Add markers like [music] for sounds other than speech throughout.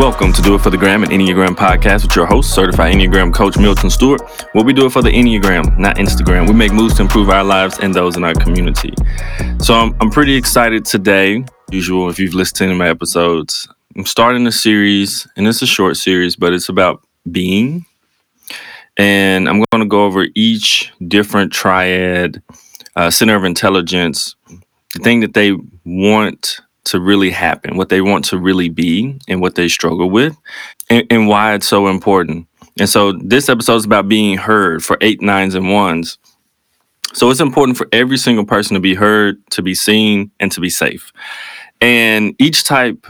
Welcome to Do It for the Gram, an Enneagram podcast with your host, certified Enneagram coach Milton Stewart. Where we do it for the Enneagram, not Instagram. We make moves to improve our lives and those in our community. So I'm, I'm pretty excited today. Usual, if you've listened to my episodes, I'm starting a series, and it's a short series, but it's about being. And I'm going to go over each different triad, uh, center of intelligence, the thing that they want to really happen, what they want to really be, and what they struggle with, and, and why it's so important. And so this episode is about being heard for eight, nines, and ones. So it's important for every single person to be heard, to be seen, and to be safe. And each type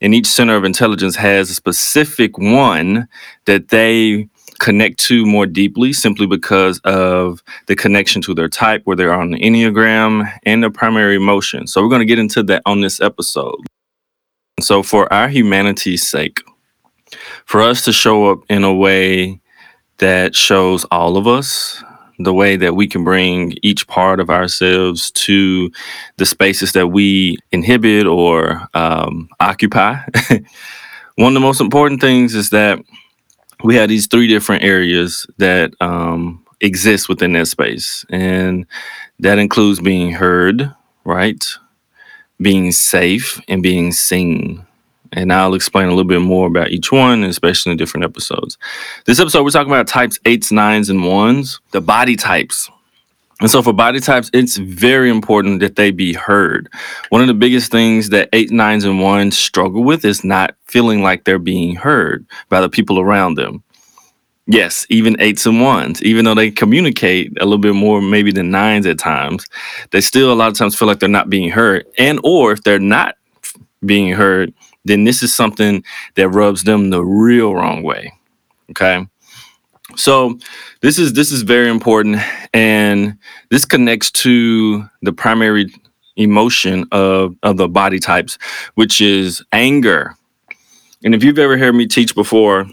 and each center of intelligence has a specific one that they connect to more deeply simply because of the connection to their type, where they're on the Enneagram and their primary emotion. So we're going to get into that on this episode. So, for our humanity's sake, for us to show up in a way that shows all of us, the way that we can bring each part of ourselves to the spaces that we inhibit or um, occupy. [laughs] One of the most important things is that we have these three different areas that um, exist within that space. And that includes being heard, right? Being safe and being seen. And I'll explain a little bit more about each one, especially in different episodes. This episode, we're talking about types eights, nines, and ones, the body types. And so for body types, it's very important that they be heard. One of the biggest things that eight, nines, and ones struggle with is not feeling like they're being heard by the people around them. Yes, even eights and ones, even though they communicate a little bit more maybe than nines at times, they still a lot of times feel like they're not being heard. And or if they're not being heard, then this is something that rubs them the real wrong way. Okay. So this is this is very important, and this connects to the primary emotion of of the body types, which is anger. And if you've ever heard me teach before,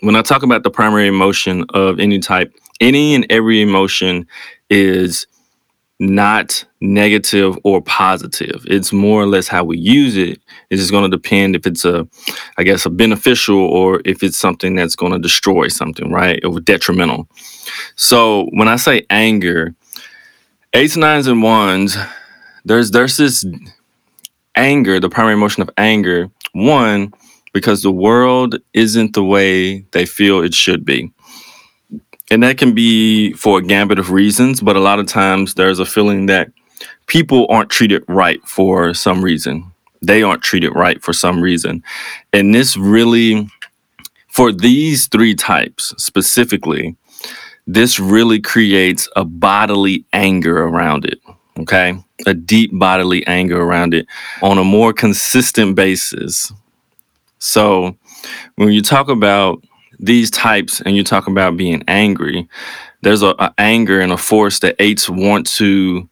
when I talk about the primary emotion of any type, any and every emotion is not negative or positive. It's more or less how we use it. It's just going to depend if it's a, I guess, a beneficial or if it's something that's going to destroy something, right? Or detrimental. So when I say anger, eights, nines, and ones, there's there's this anger, the primary emotion of anger. One, because the world isn't the way they feel it should be and that can be for a gambit of reasons but a lot of times there's a feeling that people aren't treated right for some reason. They aren't treated right for some reason. And this really for these three types specifically this really creates a bodily anger around it okay? A deep bodily anger around it on a more consistent basis. So when you talk about these types and you talk about being angry, there's a, a anger and a force that eights want to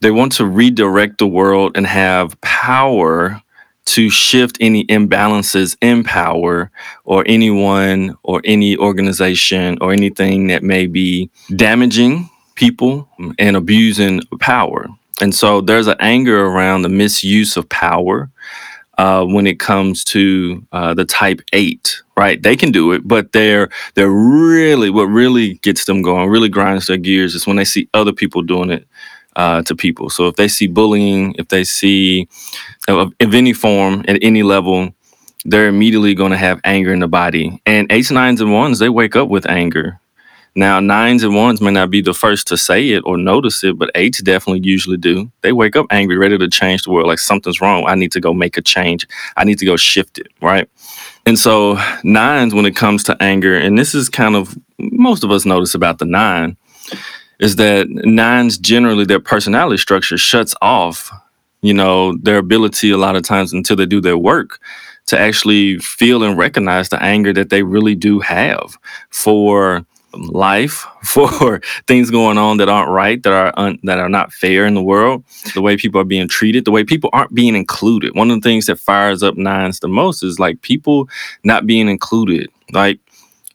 they want to redirect the world and have power to shift any imbalances in power or anyone or any organization or anything that may be damaging people and abusing power. And so there's an anger around the misuse of power uh, when it comes to uh, the Type Eight, right? They can do it, but they're they're really what really gets them going, really grinds their gears is when they see other people doing it uh, to people. So if they see bullying, if they see of, of any form at any level, they're immediately going to have anger in the body. And eights, nines, and ones, they wake up with anger. Now, nines and ones may not be the first to say it or notice it, but eights definitely usually do. They wake up angry, ready to change the world. Like something's wrong. I need to go make a change. I need to go shift it, right? And so, nines, when it comes to anger, and this is kind of most of us notice about the nine, is that nines generally, their personality structure shuts off, you know, their ability a lot of times until they do their work to actually feel and recognize the anger that they really do have for life [laughs] for things going on that aren't right that are un, that are not fair in the world. The way people are being treated the way people aren't being included. One of the things that fires up nines the most is like people not being included. Like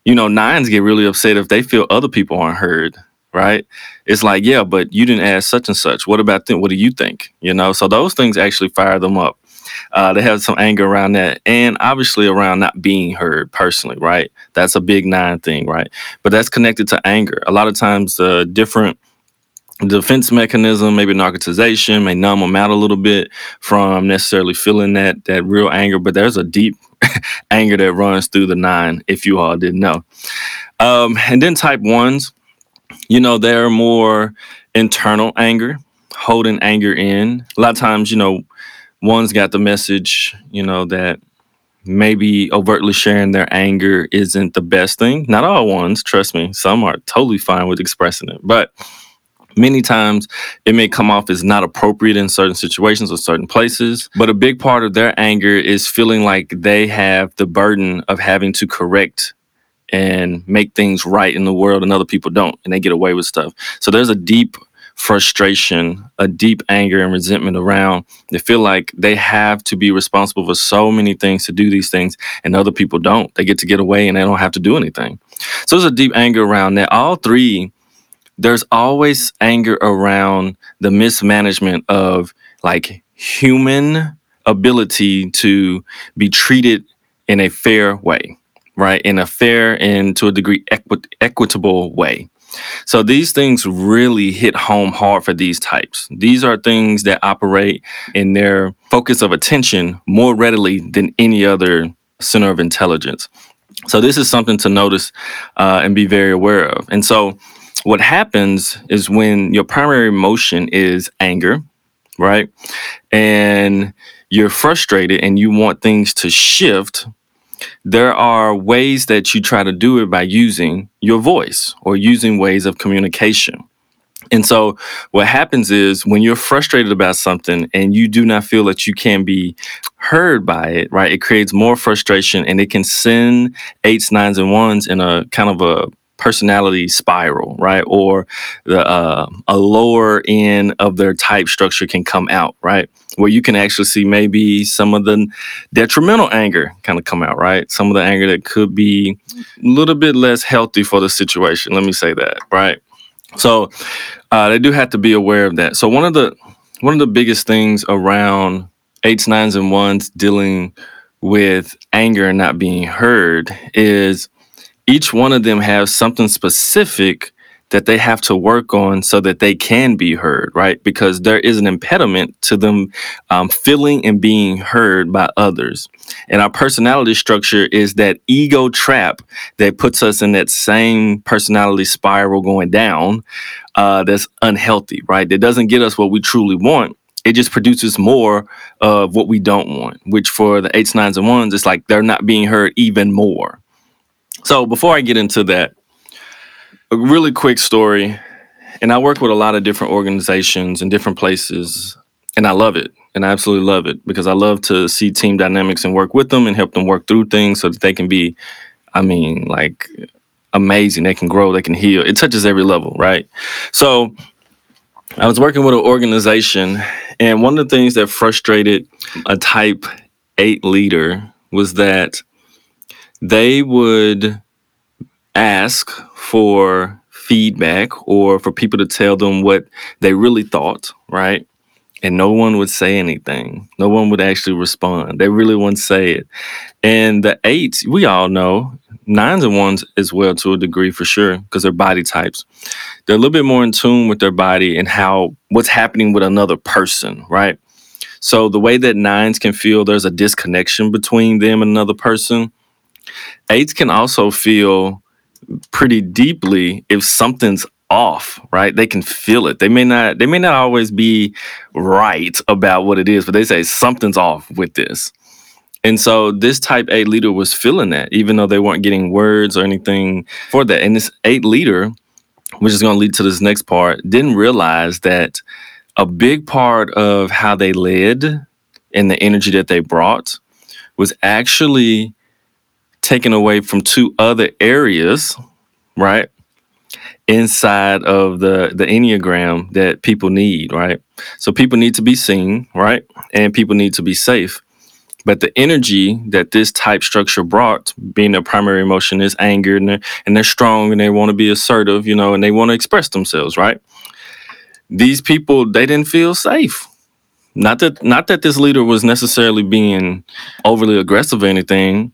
you know nines get really upset if they feel other people aren't heard right? It's like yeah but you didn't ask such and such. What about them? What do you think? You know so those things actually fire them up Uh, they have some anger around that, and obviously around not being heard personally, right? That's a big nine thing, right? But that's connected to anger. A lot of times, uh, different defense mechanism, maybe narcotization, may numb them out a little bit from necessarily feeling that that real anger. But there's a deep [laughs] anger that runs through the nine, if you all didn't know. Um, and then type ones, you know, they're more internal anger, holding anger in. A lot of times, you know, one's got the message, you know, that maybe overtly sharing their anger isn't the best thing. Not all ones, trust me. Some are totally fine with expressing it. But many times it may come off as not appropriate in certain situations or certain places. But a big part of their anger is feeling like they have the burden of having to correct and make things right in the world and other people don't and they get away with stuff. So there's a deep frustration, a deep anger and resentment around. They feel like they have to be responsible for so many things to do these things, and other people don't. They get to get away and they don't have to do anything. So there's a deep anger around that. All three, there's always anger around the mismanagement of like human ability to be treated in a fair way, right? In a fair and to a degree equi- equitable way. So these things really hit home hard for these types. These are things that operate in their focus of attention more readily than any other center of intelligence. So this is something to notice uh, and be very aware of. And so what happens is when your primary emotion is anger, right? And you're frustrated and you want things to shift there are ways that you try to do it by using your voice or using ways of communication. And so, what happens is when you're frustrated about something and you do not feel that you can be heard by it, right? It creates more frustration and it can send eights, nines, and ones in a kind of a personality spiral, right? Or the uh, a lower end of their type structure can come out, right? Where you can actually see maybe some of the detrimental anger kind of come out, right? Some of the anger that could be a little bit less healthy for the situation. Let me say that, right? So uh, they do have to be aware of that. So one of the one of the biggest things around eights, nines, and ones dealing with anger and not being heard is each one of them has something specific that they have to work on so that they can be heard, right? Because there is an impediment to them um, feeling and being heard by others. And our personality structure is that ego trap that puts us in that same personality spiral going down uh, that's unhealthy, right? That doesn't get us what we truly want. It just produces more of what we don't want, which for the eights, nines, and ones, it's like they're not being heard even more. So before I get into that, a really quick story. And I work with a lot of different organizations and different places, and I love it. And I absolutely love it because I love to see team dynamics and work with them and help them work through things so that they can be, I mean, like amazing. They can grow, they can heal. It touches every level, right? So I was working with an organization, and one of the things that frustrated a type eight leader was that they would ask for feedback or for people to tell them what they really thought, right? And no one would say anything. No one would actually respond. They really wouldn't say it. And the eights, we all know, nines and ones as well to a degree for sure, because they're body types. They're a little bit more in tune with their body and how what's happening with another person, right? So the way that nines can feel there's a disconnection between them and another person, eights can also feel pretty deeply if something's off right? They can feel it. They may not they may not always be right about what it is but they say something's off with this. And so this type eight leader was feeling that even though they weren't getting words or anything for that. And this eight leader which is going to lead to this next part didn't realize that a big part of how they led and the energy that they brought was actually taken away from two other areas, right? Inside of the the Enneagram that people need, right? So people need to be seen, right? And people need to be safe. But the energy that this type structure brought, being their primary emotion, is anger, and they're, and they're strong, and they want to be assertive, you know, and they want to express themselves, right? These people, they didn't feel safe Not that not that this leader was necessarily being overly aggressive or anything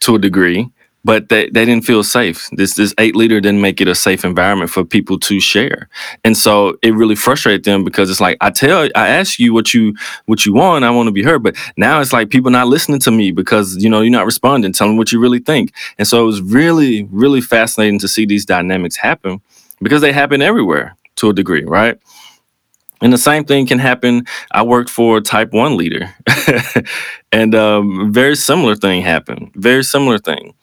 to a degree, but they, they didn't feel safe. This this eight leader didn't make it a safe environment for people to share. And so it really frustrated them because it's like I tell I ask you what you what you want, I want to be heard. But now it's like people not listening to me because you know you're not responding, telling what you really think. And so it was really, really fascinating to see these dynamics happen because they happen everywhere to a degree, right? And the same thing can happen. I worked for a type one leader, [laughs] and um, very similar thing happened. Very similar thing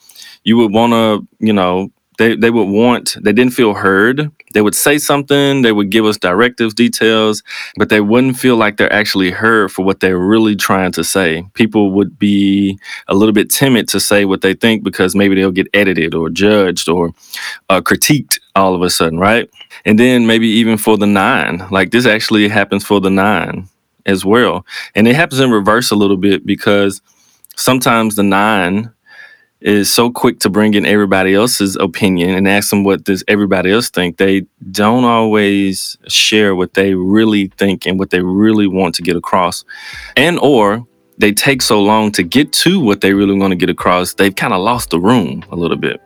you would want to, you know, they, they would want, they didn't feel heard. They would say something, they would give us directives, details, but they wouldn't feel like they're actually heard for what they're really trying to say. People would be a little bit timid to say what they think because maybe they'll get edited or judged or uh, critiqued all of a sudden, right? And then maybe even for the nine, like this actually happens for the nine as well. And it happens in reverse a little bit because sometimes the nine is so quick to bring in everybody else's opinion and ask them what does everybody else think. They don't always share what they really think and what they really want to get across. And or they take so long to get to what they really want to get across they've kind of lost the room a little bit.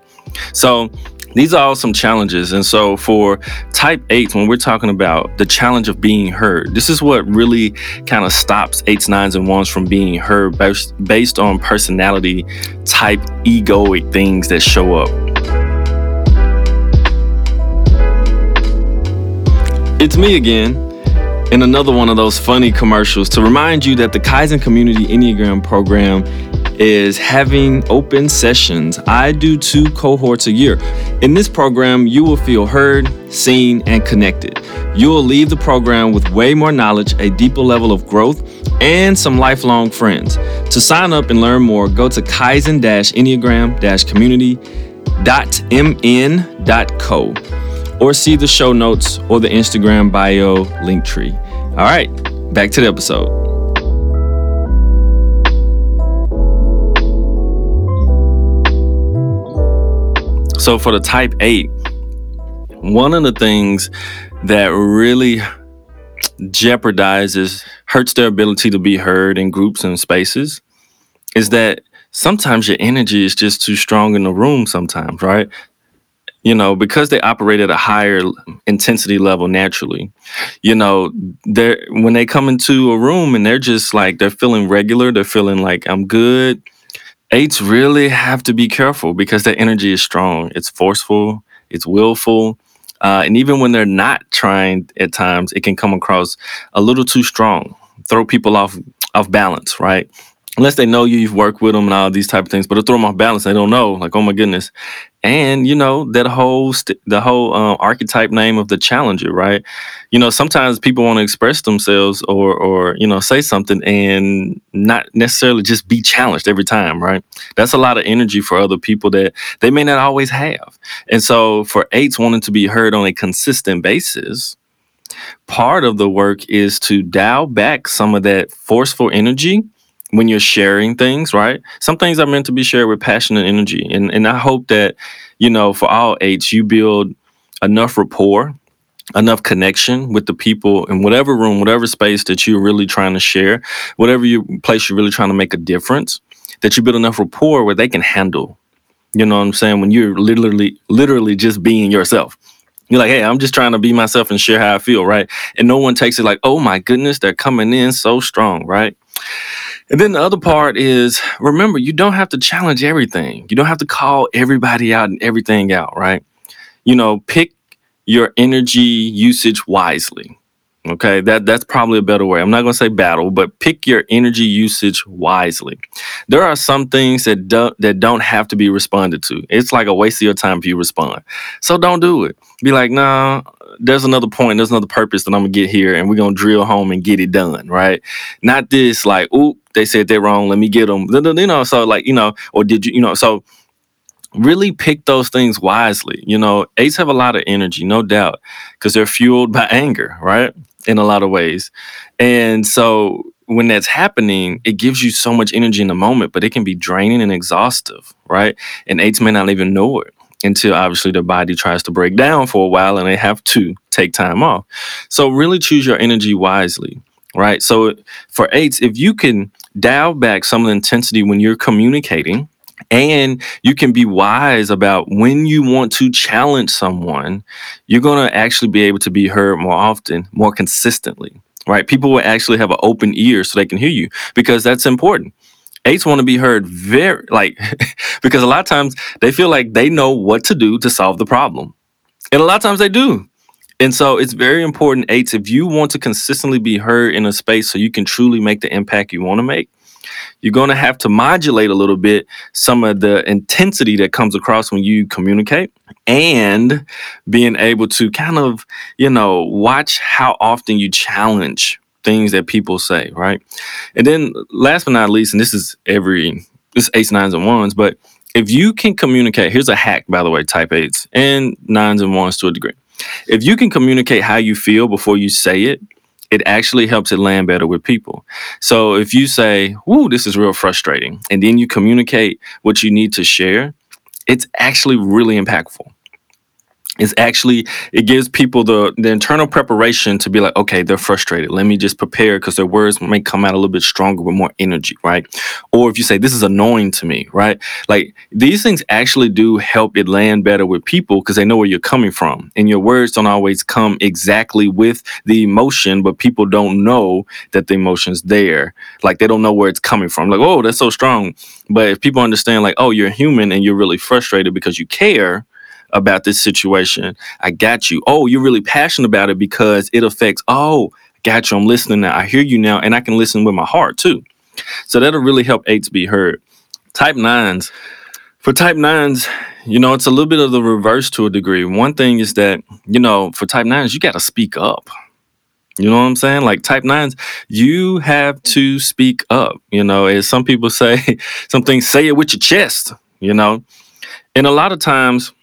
So these are all some challenges. And so for type eight, when we're talking about the challenge of being heard, this is what really kind of stops eights, nines, and ones from being heard based, based on personality type egoic things that show up. It's me again in another one of those funny commercials to remind you that the Kaizen Community Enneagram program is having open sessions. I do two cohorts a year. In this program, you will feel heard, seen, and connected. You will leave the program with way more knowledge, a deeper level of growth, and some lifelong friends. To sign up and learn more, go to kaizen enneagram community.mn.co or see the show notes or the Instagram bio link tree. All right, back to the episode. So for the type 8, one of the things that really jeopardizes, hurts their ability to be heard in groups and spaces is that sometimes your energy is just too strong in the room sometimes, right? You know, because they operate at a higher intensity level naturally. You know, they're when they come into a room and they're just like they're feeling regular, they're feeling like I'm good Eights really have to be careful because their energy is strong. It's forceful, it's willful. Uh, and even when they're not trying at times, it can come across a little too strong, throw people off off balance, right? Unless they know you, you've worked with them and all these type of things. But to throw them off balance, they don't know. Like, oh my goodness. And you know that whole st- the whole um, archetype name of the challenger, right? You know, sometimes people want to express themselves or or you know say something and not necessarily just be challenged every time, right? That's a lot of energy for other people that they may not always have. And so for eights wanting to be heard on a consistent basis, part of the work is to dial back some of that forceful energy when you're sharing things, right? Some things are meant to be shared with passion and energy. And and I hope that, you know, for all eights, you build enough rapport, enough connection with the people in whatever room, whatever space that you're really trying to share, whatever you place you're really trying to make a difference, that you build enough rapport where they can handle. You know what I'm saying? When you're literally, literally just being yourself. You're like, hey, I'm just trying to be myself and share how I feel, right? And no one takes it like, oh my goodness, they're coming in so strong, right? And then the other part is remember, you don't have to challenge everything. You don't have to call everybody out and everything out, right? You know, pick your energy usage wisely. Okay, that that's probably a better way. I'm not going to say battle, but pick your energy usage wisely. There are some things that don't that don't have to be responded to. It's like a waste of your time if you respond. So don't do it. Be like, nah, there's another point, there's another purpose that I'm gonna get here, and we're gonna drill home and get it done, right? Not this like, oop, they said they're wrong. Let me get them. You know, so like you know, or did you, you know, so really pick those things wisely. You know, eights have a lot of energy, no doubt, because they're fueled by anger, right? In a lot of ways, and so when that's happening, it gives you so much energy in the moment, but it can be draining and exhaustive, right? And eights may not even know it until obviously the body tries to break down for a while and they have to take time off. So really choose your energy wisely. right? So for eights, if you can dial back some of the intensity when you're communicating, and you can be wise about when you want to challenge someone, you're going to actually be able to be heard more often, more consistently, right? People will actually have an open ear so they can hear you because that's important. Eights want to be heard very, like, [laughs] because a lot of times they feel like they know what to do to solve the problem. And a lot of times they do. And so it's very important, eights, if you want to consistently be heard in a space so you can truly make the impact you want to make, you're going to have to modulate a little bit some of the intensity that comes across when you communicate and being able to kind of, you know, watch how often you challenge things that people say, right? And then last but not least, and this is every this eights, nines, and ones, but if you can communicate, here's a hack, by the way, type eights and nines and ones to a degree. If you can communicate how you feel before you say it, it actually helps it land better with people. So if you say, "Ooh, this is real frustrating," and then you communicate what you need to share, it's actually really impactful is actually it gives people the the internal preparation to be like okay they're frustrated. Let me just prepare because their words may come out a little bit stronger with more energy right? Or if you say this is annoying to me right? Like these things actually do help it land better with people because they know where you're coming from. And your words don't always come exactly with the emotion but people don't know that the emotion's there. Like they don't know where it's coming from. Like oh that's so strong. But if people understand like oh you're human and you're really frustrated because you care about this situation. I got you. Oh, you're really passionate about it because it affects, oh, got you. I'm listening now. I hear you now, and I can listen with my heart too. So that'll really help eights be heard. Type nines. For type nines, you know, it's a little bit of the reverse to a degree. One thing is that, you know, for type nines, you got to speak up. You know what I'm saying? Like type nines, you have to speak up. You know, as some people say, [laughs] something say it with your chest, you know. And a lot of times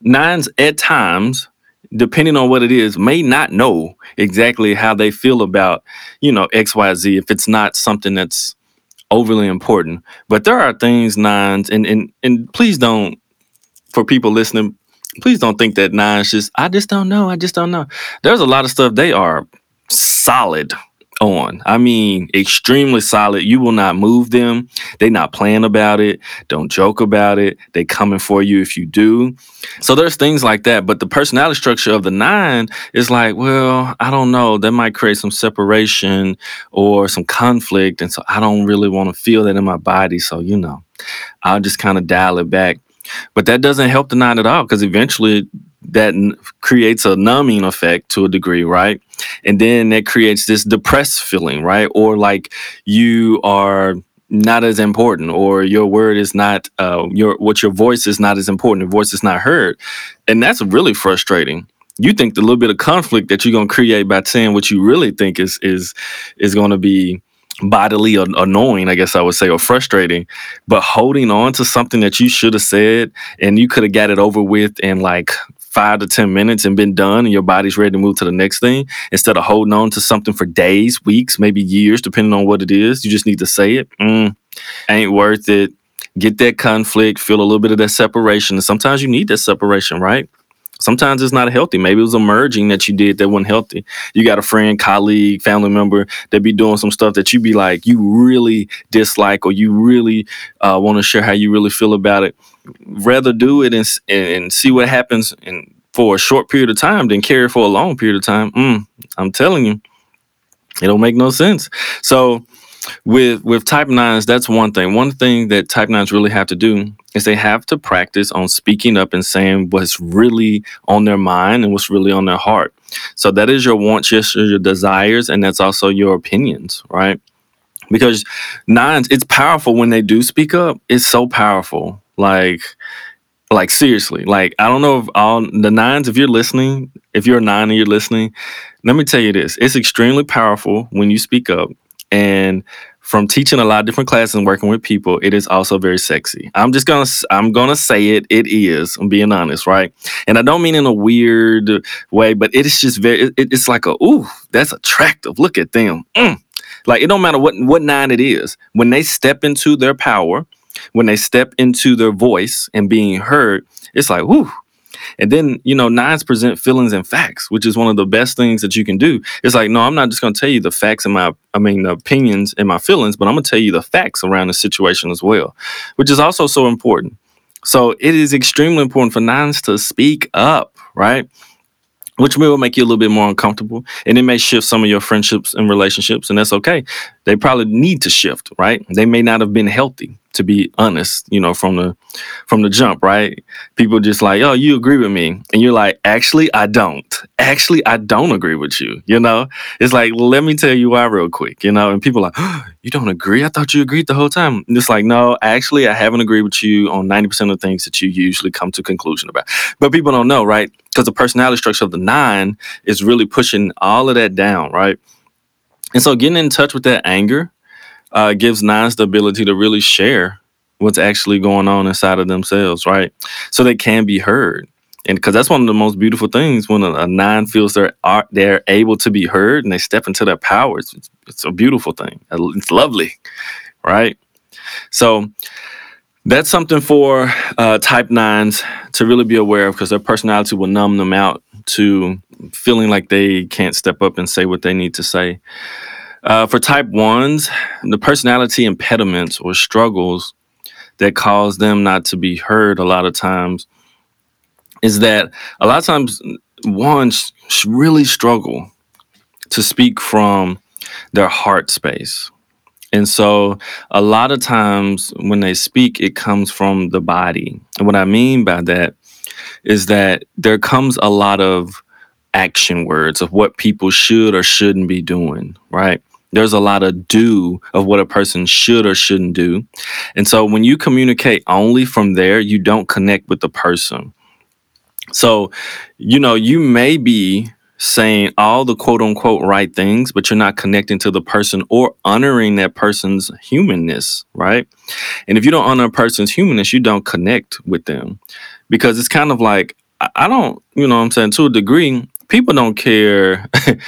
nines at times depending on what it is may not know exactly how they feel about you know xyz if it's not something that's overly important. But there are things nines and and and please don't for people listening please don't think that nines just i just don't know i just don't know. There's a lot of stuff they are solid on. I mean, extremely solid. You will not move them. They not playing about it. Don't joke about it. They coming for you if you do. So there's things like that. But the personality structure of the nine is like, well, I don't know. That might create some separation or some conflict. And so I don't really want to feel that in my body. So, you know, I'll just kind of dial it back. But that doesn't help the nine at all because eventually that n- creates a numbing effect to a degree, right? And then that creates this depressed feeling, right? Or like you are not as important or your word is not uh, your what your voice is not as important your voice is not heard and that's really frustrating you think the little bit of conflict that you're going to create by saying what you really think is is is going to be bodily annoying, I guess I would say, or frustrating, but holding on to something that you should have said and you could have got it over with in like five to 10 minutes and been done and your body's ready to move to the next thing instead of holding on to something for days, weeks, maybe years, depending on what it is. You just need to say it. Mm, ain't worth it. Get that conflict, feel a little bit of that separation. And sometimes you need that separation, right? Sometimes it's not healthy. Maybe it was a merging that you did that wasn't healthy. You got a friend, colleague, family member that be doing some stuff that you be like, you really dislike or you really uh, want to share how you really feel about it. Rather do it and, and see what happens and for a short period of time than carry for a long period of time. Mm, I'm telling you, it don't make no sense. So with with type nines, that's one thing. One thing that type nines really have to do is they have to practice on speaking up and saying what's really on their mind and what's really on their heart. So that is your wants, your, your desires, and that's also your opinions, right? Because nines, it's powerful when they do speak up. It's so powerful. Like, like seriously. Like, I don't know if all the nines, if you're listening, if you're a nine and you're listening, let me tell you this. It's extremely powerful when you speak up and from teaching a lot of different classes and working with people, it is also very sexy. I'm just gonna I'm gonna say it. It is. I'm being honest, right? And I don't mean in a weird way, but it is just very. It, it's like a ooh, that's attractive. Look at them. Mm. Like it don't matter what what nine it is. When they step into their power, when they step into their voice and being heard, it's like ooh. And then, you know, nines present feelings and facts, which is one of the best things that you can do. It's like, no, I'm not just going to tell you the facts and my, I mean, the opinions and my feelings, but I'm going to tell you the facts around the situation as well, which is also so important. So it is extremely important for nines to speak up, right? which may will make you a little bit more uncomfortable and it may shift some of your friendships and relationships and that's okay they probably need to shift right? They may not have been healthy to be honest you know from the from the jump right? People just like oh you agree with me. And you're like actually i don't. Actually i don't agree with you you know? It's like let me tell you why real quick you know? And people like oh, you don't agree? I thought you agreed the whole time. And it's like no actually i haven't agreed with you on 90% of the things that you usually come to conclusion about. But people don't know right? Because the personality structure of the nine is really pushing all of that down right and so getting in touch with that anger uh, gives nines the ability to really share what's actually going on inside of themselves, right? So they can be heard. And because that's one of the most beautiful things when a, a nine feels they're are, they're able to be heard and they step into their powers. It's, it's a beautiful thing. It's lovely, right? So that's something for uh, type nines to really be aware of because their personality will numb them out to feeling like they can't step up and say what they need to say. Uh, for type ones, the personality impediments or struggles that cause them not to be heard a lot of times is that a lot of times ones really struggle to speak from their heart space. And so a lot of times when they speak, it comes from the body. And what I mean by that is that there comes a lot of action words of what people should or shouldn't be doing, right? There's a lot of do of what a person should or shouldn't do. And so when you communicate only from there, you don't connect with the person. So, you know, you may be saying all the quote unquote right things, but you're not connecting to the person or honoring that person's humanness, right? And if you don't honor a person's humanness, you don't connect with them because it's kind of like, I don't, you know what I'm saying, to a degree, people don't care [laughs]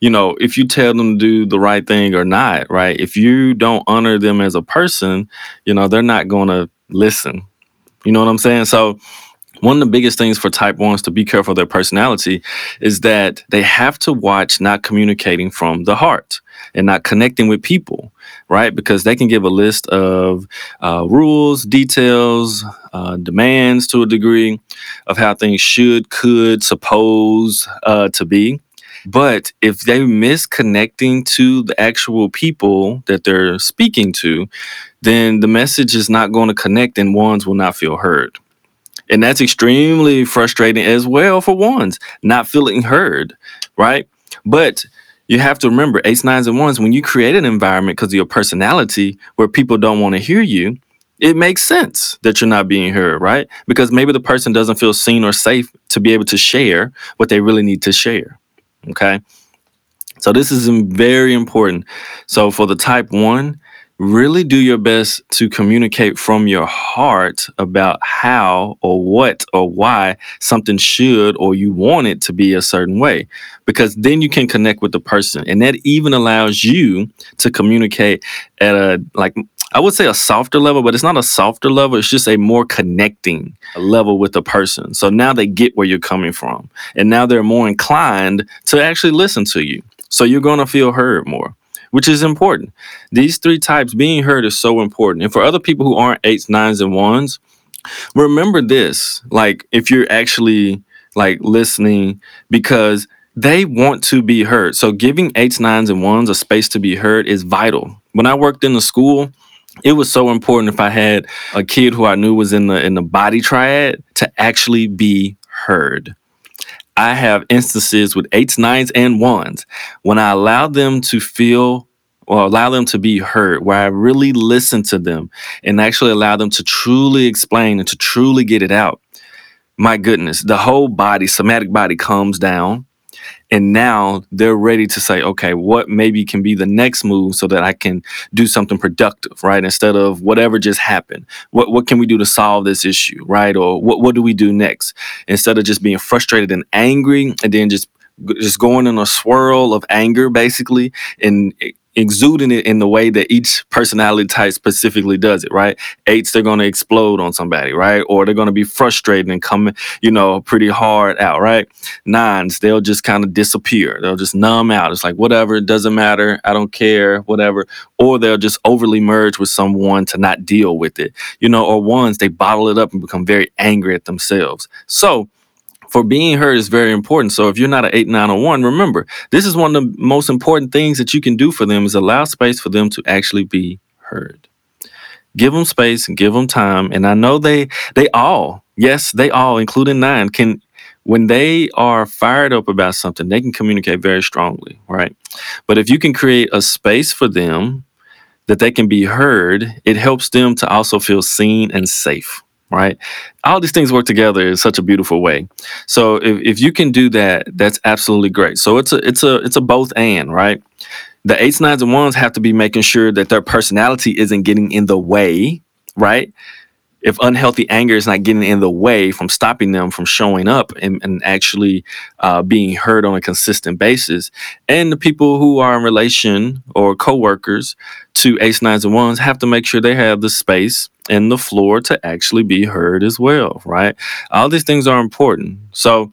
you know, if you tell them to do the right thing or not, right? If you don't honor them as a person, you know, they're not going to listen. You know what I'm saying? So, one of the biggest things for type ones to be careful of their personality is that they have to watch not communicating from the heart and not connecting with people, right? Because they can give a list of uh, rules, details, uh, demands to a degree of how things should, could, suppose uh, to be. But if they miss connecting to the actual people that they're speaking to, then the message is not going to connect and ones will not feel heard. And that's extremely frustrating as well for ones, not feeling heard, right? But you have to remember eights, nines, and ones, when you create an environment because of your personality where people don't want to hear you, it makes sense that you're not being heard, right? Because maybe the person doesn't feel seen or safe to be able to share what they really need to share. Okay. So this is very important. So for the type one, really do your best to communicate from your heart about how or what or why something should or you want it to be a certain way because then you can connect with the person and that even allows you to communicate at a like I would say a softer level, but it's not a softer level. It's just a more connecting level with the person. So now they get where you're coming from. And now they're more inclined to actually listen to you. So you're going to feel heard more, which is important. These three types, being heard is so important. And for other people who aren't eights, nines, and ones, remember this like if you're actually like listening because they want to be heard. So giving eights, nines, and ones a space to be heard is vital. When I worked in the school, it was so important if I had a kid who I knew was in the in the body triad to actually be heard. I have instances with eights, nines, and ones when I allow them to feel or allow them to be heard, where I really listen to them and actually allow them to truly explain and to truly get it out. My goodness, the whole body, somatic body, comes down and now they're ready to say okay what maybe can be the next move so that i can do something productive right instead of whatever just happened. What what can we do to solve this issue right? Or what what do we do next? Instead of just being frustrated and angry and then just just going in a swirl of anger, basically, and exuding it in the way that each personality type specifically does it, right? Eights, they're going to explode on somebody, right? Or they're going to be frustrated and come, you know, pretty hard out, right? Nines, they'll just kind of disappear. They'll just numb out. It's like, whatever, it doesn't matter. I don't care, whatever. Or they'll just overly merge with someone to not deal with it, you know, or ones, they bottle it up and become very angry at themselves. So, for being heard is very important. So if you're not an 8901, remember, this is one of the most important things that you can do for them is allow space for them to actually be heard. Give them space and give them time. And I know they they all, yes, they all, including nine, can when they are fired up about something, they can communicate very strongly, right? But if you can create a space for them that they can be heard, it helps them to also feel seen and safe right? All these things work together in such a beautiful way. So if, if you can do that, that's absolutely great. So it's a it's a it's a both and, right? The eights, nines, and ones have to be making sure that their personality isn't getting in the way, right? If unhealthy anger is not getting in the way from stopping them from showing up and, and actually uh, being heard on a consistent basis and the people who are in relation or co-workers to eights nines and ones have to make sure they have the space and the floor to actually be heard as well right all these things are important so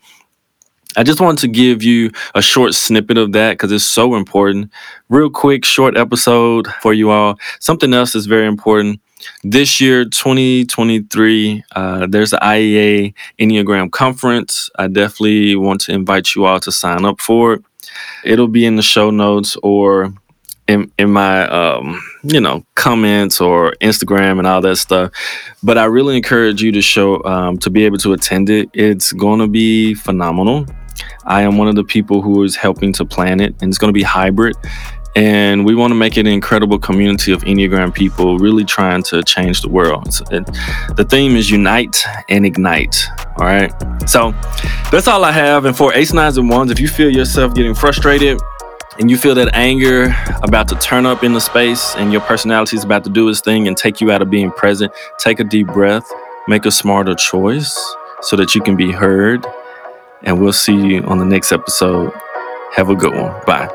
I just wanted to give you a short snippet of that because it's so important. Real quick, short episode for you all. Something else that's very important this year 2023 uh, there's the iea enneagram conference. I definitely want to invite you all to sign up for it. It'll be in the show notes or in, in my um, you know comments or instagram and all that stuff. But i really encourage you to show um, to be able to attend it. It's going to be phenomenal. I am one of the people who is helping to plan it and it's going to be hybrid and we want to make it an incredible community of Enneagram people really trying to change the world. It, the theme is unite and ignite. All right. So that's all I have. And for eights nines and ones, if you feel yourself getting frustrated, and you feel that anger about to turn up in the space and your personality is about to do its thing and take you out of being present, take a deep breath, make a smarter choice so that you can be heard. And we'll see you on the next episode. Have a good one. Bye.